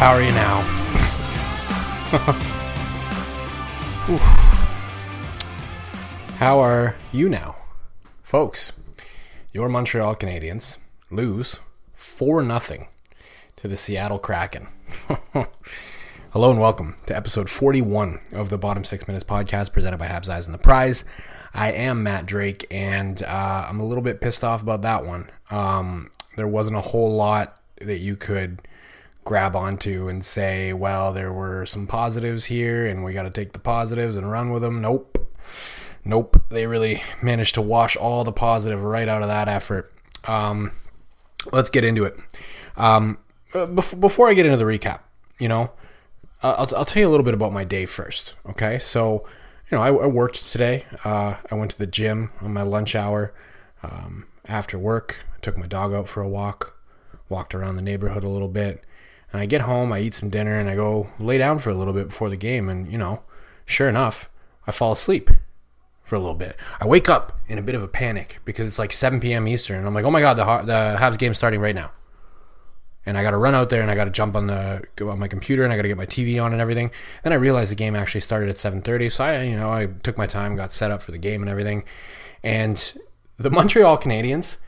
How are you now? How are you now? Folks, your Montreal Canadiens lose 4 0 to the Seattle Kraken. Hello and welcome to episode 41 of the Bottom Six Minutes podcast presented by Habs Eyes on the Prize. I am Matt Drake, and uh, I'm a little bit pissed off about that one. Um, there wasn't a whole lot that you could grab onto and say, well, there were some positives here and we got to take the positives and run with them. Nope. Nope. They really managed to wash all the positive right out of that effort. Um, let's get into it. Um, uh, before I get into the recap, you know, I'll, I'll tell you a little bit about my day first. Okay. So, you know, I, I worked today. Uh, I went to the gym on my lunch hour. Um, after work, I took my dog out for a walk, walked around the neighborhood a little bit. And I get home, I eat some dinner, and I go lay down for a little bit before the game. And, you know, sure enough, I fall asleep for a little bit. I wake up in a bit of a panic because it's like 7 p.m. Eastern. And I'm like, oh my God, the, the Habs game's starting right now. And I got to run out there and I got to jump on the on my computer and I got to get my TV on and everything. Then I realized the game actually started at 7:30, so I you know I took my time, got set up for the game and everything. And the Montreal Canadiens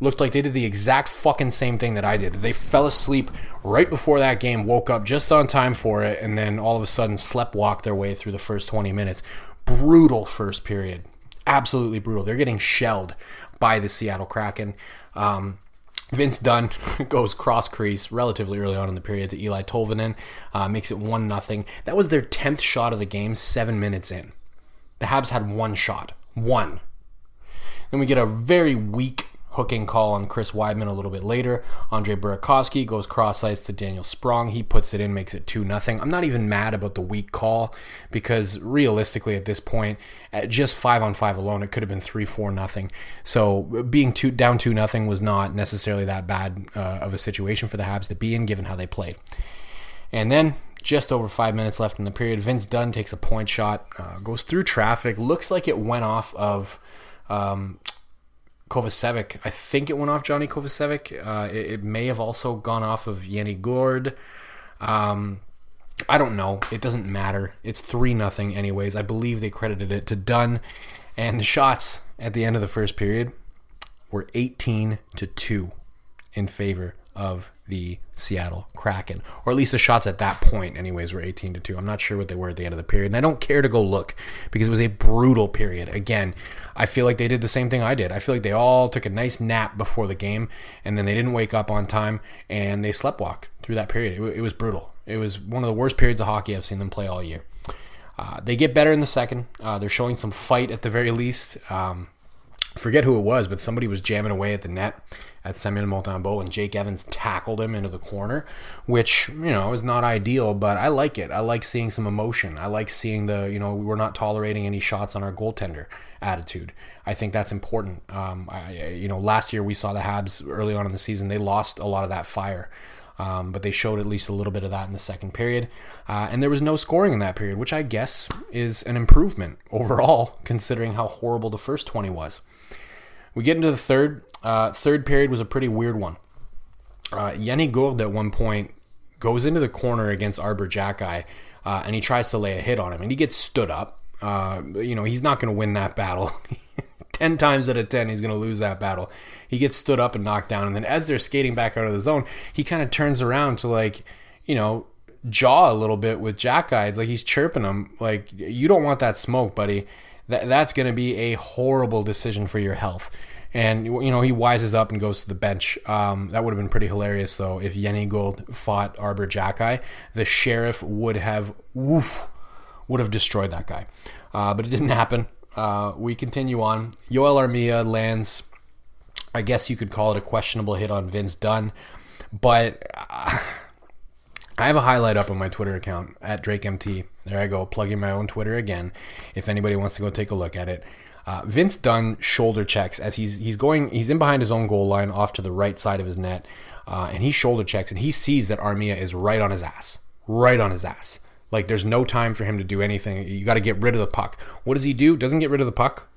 looked like they did the exact fucking same thing that I did. They fell asleep right before that game, woke up just on time for it, and then all of a sudden slept walked their way through the first 20 minutes. Brutal first period. Absolutely brutal. They're getting shelled by the Seattle Kraken. Um, Vince Dunn goes cross crease relatively early on in the period to Eeli Tolvanen, uh, makes it 1 nothing. That was their 10th shot of the game, seven minutes in. The Habs had one shot. One. Then we get a very weak hooking call on Chris Wideman a little bit later. Andre Burakovsky goes cross ice to Daniel Sprong. He puts it in, makes it 2 nothing. I'm not even mad about the weak call because realistically at this point, at just 5 on 5 alone, it could have been 3 4 nothing. So being two, down 2 nothing was not necessarily that bad uh, of a situation for the Habs to be in given how they played. And then just over five minutes left in the period. Vince Dunn takes a point shot, uh, goes through traffic. Looks like it went off of um, Kovacevic. I think it went off Johnny Kovacevic. Uh, it, it, may have also gone off of Yanni Gourde. Um, I don't know. It doesn't matter. It's three nothing anyways. I believe they credited it to Dunn, and the shots at the end of the first period were 18 to two in favor of the Seattle Kraken, or at least the shots at that point, anyways, were 18 to 2. I'm not sure what they were at the end of the period, and I don't care to go look because it was a brutal period. Again, I feel like they did the same thing I did. I feel like they all took a nice nap before the game, and then they didn't wake up on time, and they sleptwalked through that period. It, it was brutal. It was one of the worst periods of hockey I've seen them play all year. Uh, they get better in the second. Uh, they're showing some fight at the very least. Um, forget who it was, but somebody was jamming away at the net at Samuel Montembeault, and Jake Evans tackled him into the corner, which you know is not ideal, but I like it. I like seeing some emotion. I like seeing the you know we're not tolerating any shots on our goaltender attitude. I think that's important. Um, I, you know, last year we saw the Habs early on in the season; they lost a lot of that fire. Um, but they showed at least a little bit of that in the second period. Uh, and there was no scoring in that period, which I guess is an improvement overall, considering how horrible the first 20 was. We get into the third. Uh, third period was a pretty weird one. Uh, Yanni Gourde at one point goes into the corner against Arber Xhekaj, uh, and he tries to lay a hit on him, and he gets stood up. Uh, you know, he's not going to win that battle. 10 times out of 10, he's going to lose that battle. He gets stood up and knocked down. And then as they're skating back out of the zone, he kind of turns around to, like, you know, jaw a little bit with Jack It's like he's chirping him. Like you don't want that smoke, buddy. That that's going to be a horrible decision for your health. And you know he wises up and goes to the bench. Um, that would have been pretty hilarious though if Yanni Gourde fought Arber Xhekaj. The sheriff would have woof would have destroyed that guy, uh, but it didn't happen. Uh, we continue on. Yoel Armia lands, I guess you could call it a questionable hit on Vince Dunn, but uh, I have a highlight up on my Twitter account at DrakeMT. There I go, plugging my own Twitter again. If anybody wants to go take a look at it. Uh, Vince Dunn shoulder checks as he's he's going he's in behind his own goal line off to the right side of his net, uh, and he shoulder checks and he sees that Armia is right on his ass, right on his ass. Like there's no time for him to do anything. You got to get rid of the puck. What does he do? Doesn't get rid of the puck.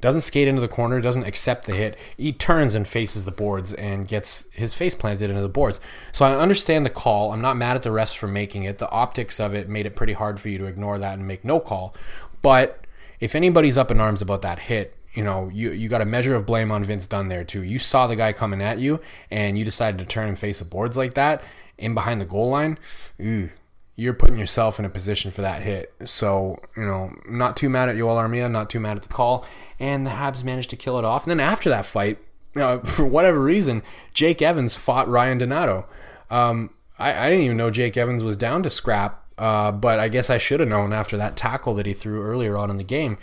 Doesn't skate into the corner. Doesn't accept the hit. He turns and faces the boards and gets his face planted into the boards. So I understand the call. I'm not mad at the rest for making it. The optics of it made it pretty hard for you to ignore that and make no call. But if anybody's up in arms about that hit, you know, you, you got a measure of blame on Vince Dunn there too. You saw the guy coming at you and you decided to turn and face the boards like that in behind the goal line. Ew, you're putting yourself in a position for that hit. So, you know, not too mad at Yoel Armia, not too mad at the call. And the Habs managed to kill it off. And then after that fight, uh, for whatever reason, Jake Evans fought Ryan Donato. Um, I, I, didn't even know Jake Evans was down to scrap, uh, but I guess I should have known after that tackle that he threw earlier on in the game.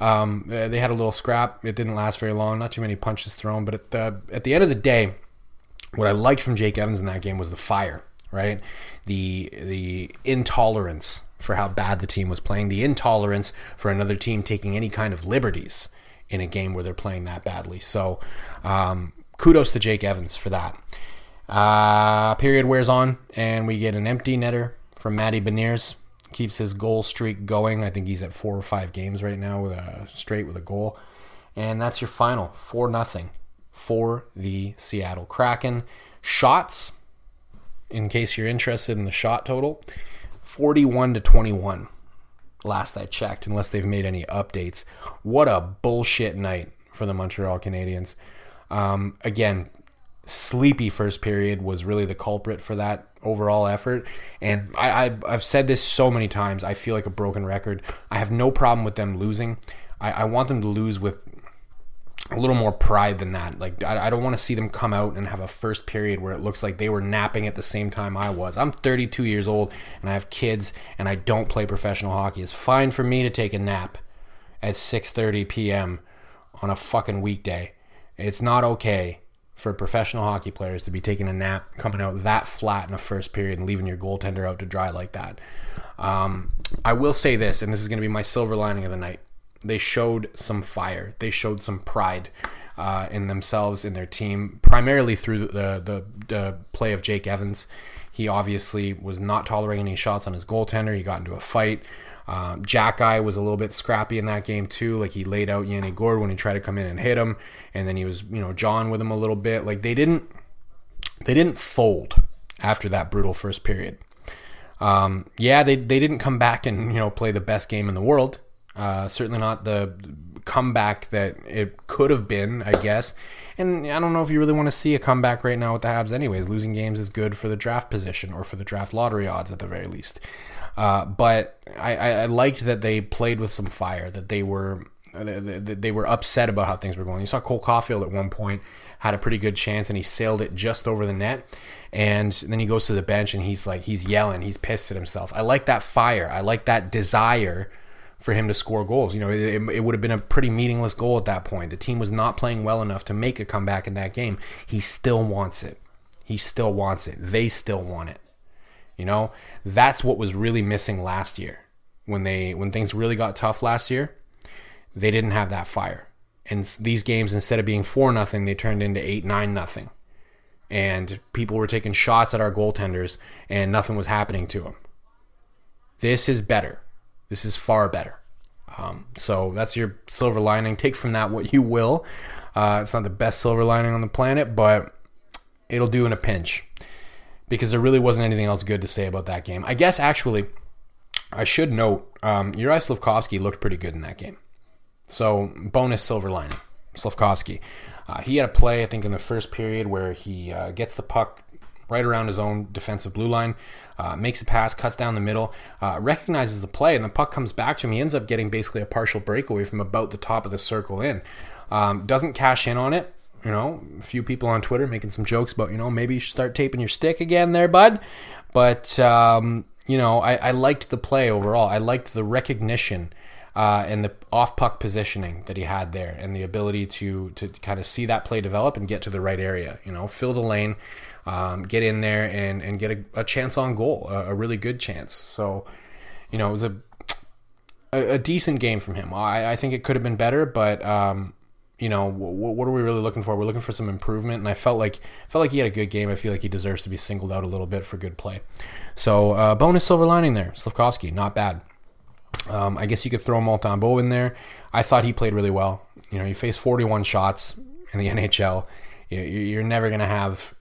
Um, they had a little scrap. It didn't last very long. Not too many punches thrown, but at the at the end of the day, what I liked from Jake Evans in that game was the fire right? The the intolerance for how bad the team was playing, the intolerance for another team taking any kind of liberties in a game where they're playing that badly. So, um, kudos to Jake Evans for that. Uh, period wears on, and we get an empty netter from Matty Beniers. Keeps his goal streak going. I think he's at four or five games right now with a straight with a goal, and that's your final four nothing for the Seattle Kraken. Shots in case you're interested in the shot total 41 to 21 last I checked, unless they've made any updates. What a bullshit night for the Montreal Canadiens. Um, again, sleepy first period was really the culprit for that overall effort. And I, I, have said this so many times. I feel like a broken record. I have no problem with them losing. I, I want them to lose with a little more pride than that. Like I, I don't want to see them come out and have a first period where it looks like they were napping at the same time I was. I'm 32 years old and I have kids and I don't play professional hockey. It's fine for me to take a nap at 6:30 p.m. on a fucking weekday. It's not okay for professional hockey players to be taking a nap, coming out that flat in a first period, and leaving your goaltender out to dry like that. Um, I will say this, and this is going to be my silver lining of the night they showed some fire. They showed some pride uh, in themselves, in their team, primarily through the, the, the play of Jake Evans. He obviously was not tolerating any shots on his goaltender. He got into a fight. Um, Xhekaj was a little bit scrappy in that game too. Like he laid out Yanni Gourde when he tried to come in and hit him, and then he was you know John with him a little bit. Like they didn't they didn't fold after that brutal first period. Um, yeah, they they didn't come back and you know play the best game in the world. Uh, certainly not the comeback that it could have been, I guess. And I don't know if you really want to see a comeback right now with the Habs, anyways. Losing games is good for the draft position or for the draft lottery odds at the very least. Uh, but I, I, liked that they played with some fire, that they were they were upset about how things were going. You saw Cole Caufield at one point had a pretty good chance and he sailed it just over the net. And then he goes to the bench and he's like he's yelling, he's pissed at himself. I like that fire. I like that desire for him to score goals. You know, it, it, would have been a pretty meaningless goal at that point. The team was not playing well enough to make a comeback in that game. He still wants it. He still wants it. They still want it. You know, that's what was really missing last year when they when things really got tough last year. They didn't have that fire. And these games, instead of being four nothing, they turned into eight nine nothing. And people were taking shots at our goaltenders, and nothing was happening to them. This is better. This is far better. Um, so that's your silver lining. Take from that what you will. Uh, it's not the best silver lining on the planet, but it'll do in a pinch because there really wasn't anything else good to say about that game. I guess actually, I should note um, Juraj Slafkovsky looked pretty good in that game. So bonus silver lining, Slafkovsky. Uh, he had a play I think in the first period where he uh, gets the puck right around his own defensive blue line. Uh, makes a pass, cuts down the middle, uh, recognizes the play, and the puck comes back to him. He ends up getting basically a partial breakaway from about the top of the circle in. Um, doesn't cash in on it. You know, a few people on Twitter making some jokes about, you know, maybe you should start taping your stick again there, bud. But, um, you know, I, I liked the play overall. I liked the recognition uh, and the off puck positioning that he had there, and the ability to to kind of see that play develop and get to the right area. You know, fill the lane, um, get in there, and and get a, a chance on goal, a, a, really good chance. So, you know, it was a a, a decent game from him. I, I, think it could have been better, but. Um, you know what, what are we really looking for? We're looking for some improvement, and I felt like felt like he had a good game. I feel like he deserves to be singled out a little bit for good play. So uh, bonus silver lining there, Slafkovsky, not bad. Um, I guess you could throw Montembeault in there. I thought he played really well. You know, you face 41 shots in the NHL. You're never going to have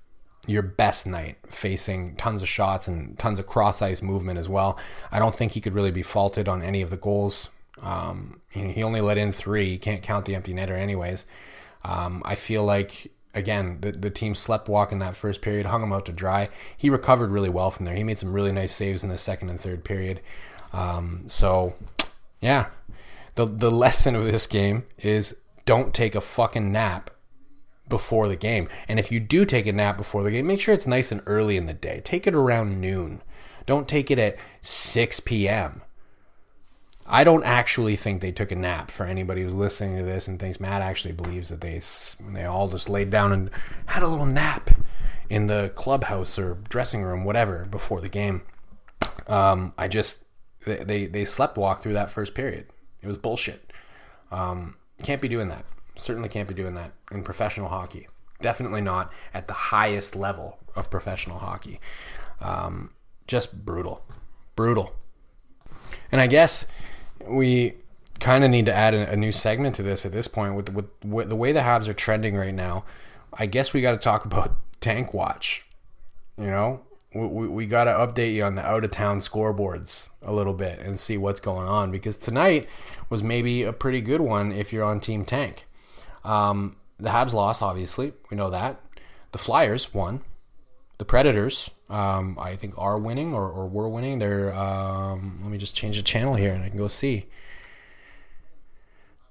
your best night facing tons of shots and tons of cross ice movement as well. I don't think he could really be faulted on any of the goals. Um, he only let in three. You can't count the empty netter, anyways. Um, I feel like again the, the team slept walk in that first period, hung him out to dry. He recovered really well from there. He made some really nice saves in the second and third period. Um, so, yeah, the the lesson of this game is don't take a fucking nap before the game. And if you do take a nap before the game, make sure it's nice and early in the day. Take it around noon. Don't take it at 6 p.m. I don't actually think they took a nap for anybody who's listening to this and thinks Matt actually believes that they they all just laid down and had a little nap in the clubhouse or dressing room, whatever, before the game. Um, I just they, they, slept walk through that first period. It was bullshit. Um, can't be doing that. Certainly can't be doing that in professional hockey. Definitely not at the highest level of professional hockey. Um, just brutal. Brutal. And I guess we kind of need to add a, new segment to this at this point with, with, with the way the Habs are trending right now. I guess we got to talk about Tank Watch. You know, we, we got to update you on the out of town scoreboards a little bit and see what's going on because tonight was maybe a pretty good one if you're on Team Tank. Um, the Habs lost, obviously. We know that. The Flyers won. The Predators, um, I think, are winning or, or were winning. They're, um, let me just change the channel here and I can go see.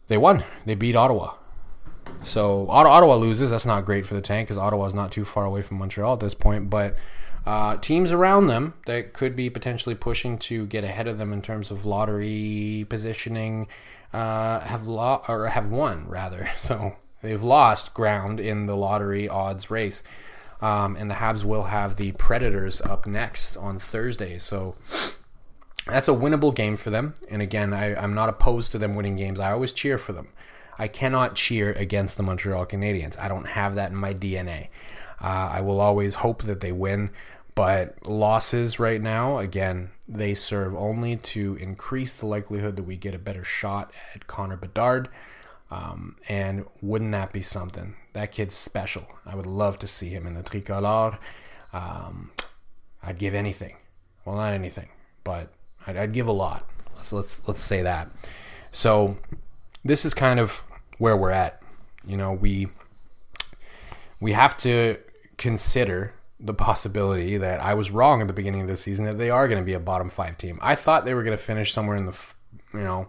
They won. They beat Ottawa. So Ottawa loses. That's not great for the tank because Ottawa is not too far away from Montreal at this point. But uh, teams around them that could be potentially pushing to get ahead of them in terms of lottery positioning uh, have lo- or have won rather. So they've lost ground in the lottery odds race. Um, and the Habs will have the Predators up next on Thursday. So that's a winnable game for them. And again, I, I'm not opposed to them winning games. I always cheer for them. I cannot cheer against the Montreal Canadiens. I don't have that in my DNA. Uh, I will always hope that they win, but losses right now, again, they serve only to increase the likelihood that we get a better shot at Connor Bedard. Um, and wouldn't that be something? That kid's special. I would love to see him in the tricolore. Um, I'd give anything. Well, not anything, but I'd, I'd give a lot. So let's let's say that. So this is kind of where we're at. You know, we we have to consider the possibility that I was wrong at the beginning of the season that they are going to be a bottom five team. I thought they were going to finish somewhere in the, you know,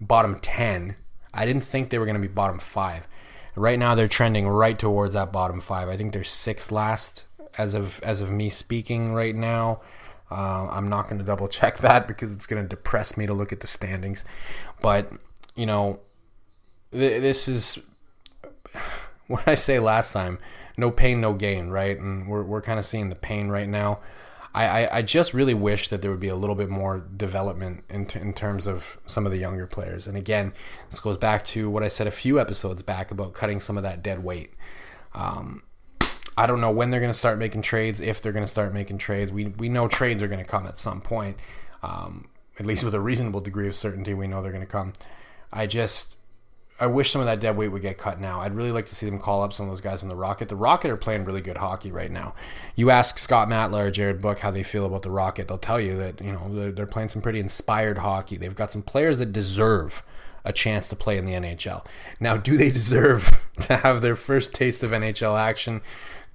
bottom 10. I didn't think they were going to be bottom five. Right now, they're trending right towards that bottom five. I think they're sixth last as of as of me speaking right now. Uh, I'm not going to double check that because it's going to depress me to look at the standings. But you know, th- this is what I say last time no pain, no gain, right? And we're, we're kind of seeing the pain right now. I, I, I, just really wish that there would be a little bit more development in, t- in terms of some of the younger players. And again, this goes back to what I said a few episodes back about cutting some of that dead weight. Um, I don't know when they're going to start making trades, if they're going to start making trades. We, we know trades are going to come at some point, um, at least with a reasonable degree of certainty. We know they're going to come. I just I wish some of that dead weight would get cut now. I'd really like to see them call up some of those guys from the Rocket. The Rocket are playing really good hockey right now. You ask Scott Matla or Jared Book how they feel about the Rocket, they'll tell you that you know they're, they're playing some pretty inspired hockey. They've got some players that deserve a chance to play in the NHL. Now, do they deserve to have their first taste of NHL action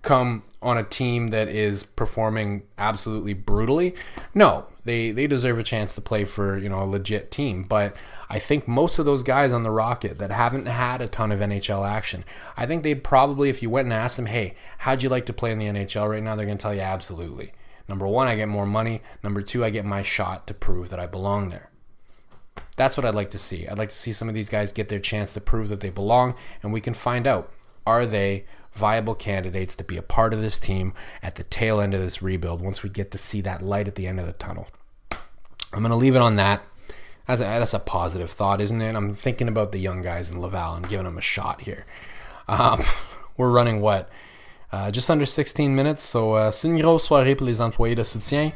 come on a team that is performing absolutely brutally. No, they they deserve a chance to play for you know a legit team, but. I think most of those guys on the Rocket that haven't had a ton of NHL action, I think they'd probably, if you went and asked them, hey, how'd you like to play in the NHL right now? They're going to tell you absolutely. Number one, I get more money. Number two, I get my shot to prove that I belong there. That's what I'd like to see. I'd like to see some of these guys get their chance to prove that they belong, and we can find out are they viable candidates to be a part of this team at the tail end of this rebuild once we get to see that light at the end of the tunnel. I'm going to leave it on that. That's a, that's a positive thought, isn't it? I'm thinking about the young guys in Laval and giving them a shot here. Um, we're running what? Uh, just under 16 minutes, so uh, c'est une grosse soirée pour les employés de soutien.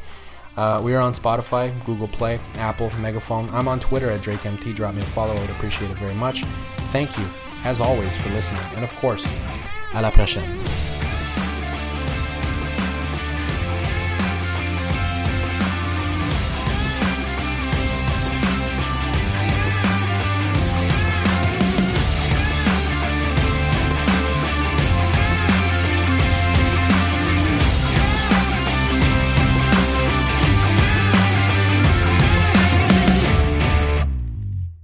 Uh, we are on Spotify, Google Play, Apple, Megaphone. I'm on Twitter at DrakeMT. Drop me a follow. I would appreciate it very much. Thank you, as always, for listening. And of course, à la prochaine.